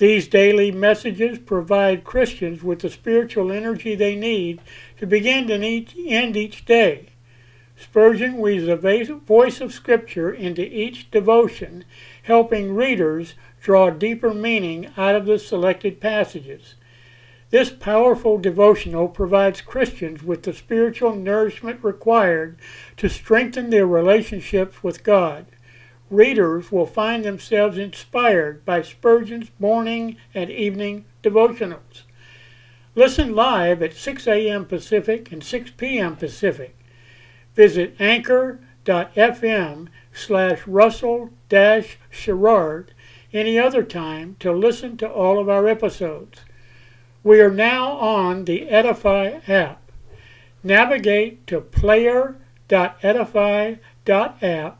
These daily messages provide Christians with the spiritual energy they need to begin and end each day. Spurgeon weaves the voice of Scripture into each devotion, helping readers draw deeper meaning out of the selected passages. This powerful devotional provides Christians with the spiritual nourishment required to strengthen their relationships with God readers will find themselves inspired by Spurgeon's morning and evening devotionals. Listen live at 6 a.m. Pacific and 6 p.m. Pacific. Visit anchor.fm slash Russell Sherrard any other time to listen to all of our episodes. We are now on the Edify app. Navigate to player.edify.app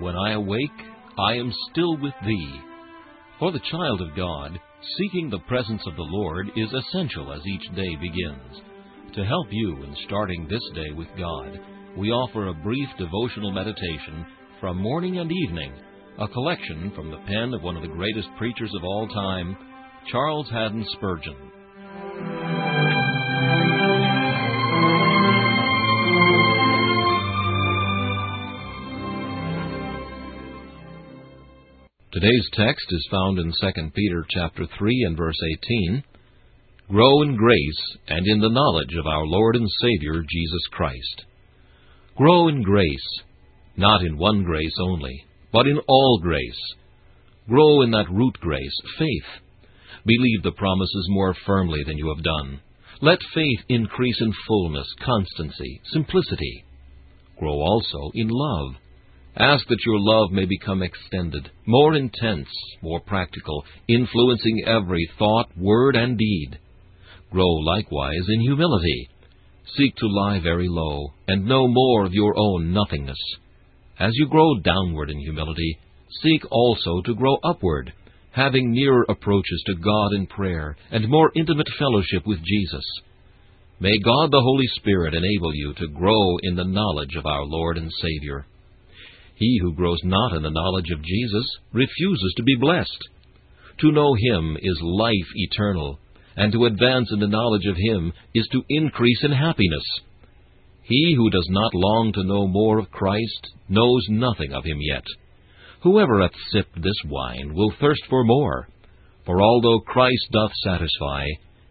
when I awake, I am still with thee. For the child of God, seeking the presence of the Lord is essential as each day begins. To help you in starting this day with God, we offer a brief devotional meditation from morning and evening, a collection from the pen of one of the greatest preachers of all time, Charles Haddon Spurgeon. Today's text is found in 2 Peter chapter 3 and verse 18. Grow in grace and in the knowledge of our Lord and Savior Jesus Christ. Grow in grace, not in one grace only, but in all grace. Grow in that root grace, faith. Believe the promises more firmly than you have done. Let faith increase in fullness, constancy, simplicity. Grow also in love Ask that your love may become extended, more intense, more practical, influencing every thought, word, and deed. Grow likewise in humility. Seek to lie very low, and know more of your own nothingness. As you grow downward in humility, seek also to grow upward, having nearer approaches to God in prayer, and more intimate fellowship with Jesus. May God the Holy Spirit enable you to grow in the knowledge of our Lord and Savior. He who grows not in the knowledge of Jesus refuses to be blessed. To know him is life eternal, and to advance in the knowledge of him is to increase in happiness. He who does not long to know more of Christ knows nothing of him yet. Whoever hath sipped this wine will thirst for more. For although Christ doth satisfy,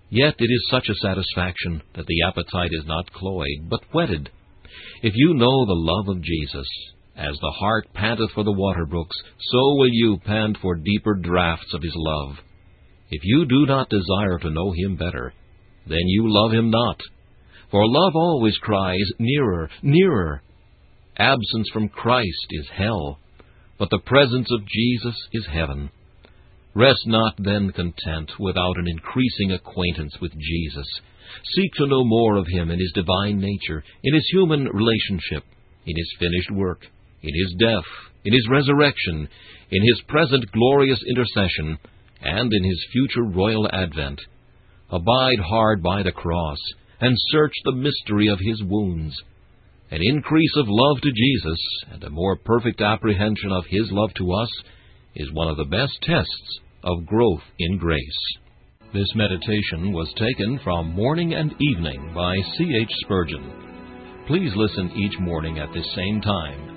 yet it is such a satisfaction that the appetite is not cloyed, but whetted. If you know the love of Jesus, as the hart panteth for the water brooks, so will you pant for deeper draughts of his love. If you do not desire to know him better, then you love him not. For love always cries, Nearer, nearer. Absence from Christ is hell, but the presence of Jesus is heaven. Rest not then content without an increasing acquaintance with Jesus. Seek to know more of him in his divine nature, in his human relationship, in his finished work in his death, in his resurrection, in his present glorious intercession, and in his future royal advent. Abide hard by the cross, and search the mystery of his wounds. An increase of love to Jesus, and a more perfect apprehension of his love to us, is one of the best tests of growth in grace. This meditation was taken from Morning and Evening by C. H. Spurgeon. Please listen each morning at this same time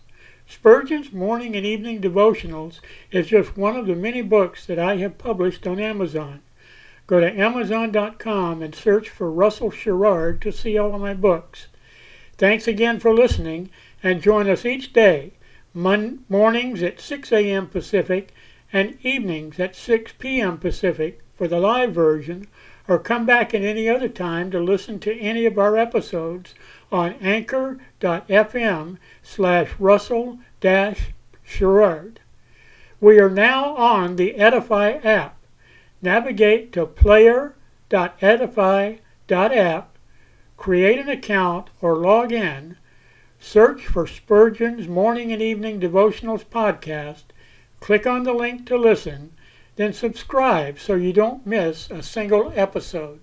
Spurgeon's Morning and Evening Devotionals is just one of the many books that I have published on Amazon. Go to Amazon.com and search for Russell Sherrard to see all of my books. Thanks again for listening and join us each day, mon- mornings at 6 a.m. Pacific and evenings at 6 p.m. Pacific for the live version, or come back at any other time to listen to any of our episodes on anchor.fm slash russell Sherrard. We are now on the Edify app. Navigate to player.edify.app, create an account or log in, search for Spurgeon's Morning and Evening Devotionals podcast, Click on the link to listen, then subscribe so you don't miss a single episode.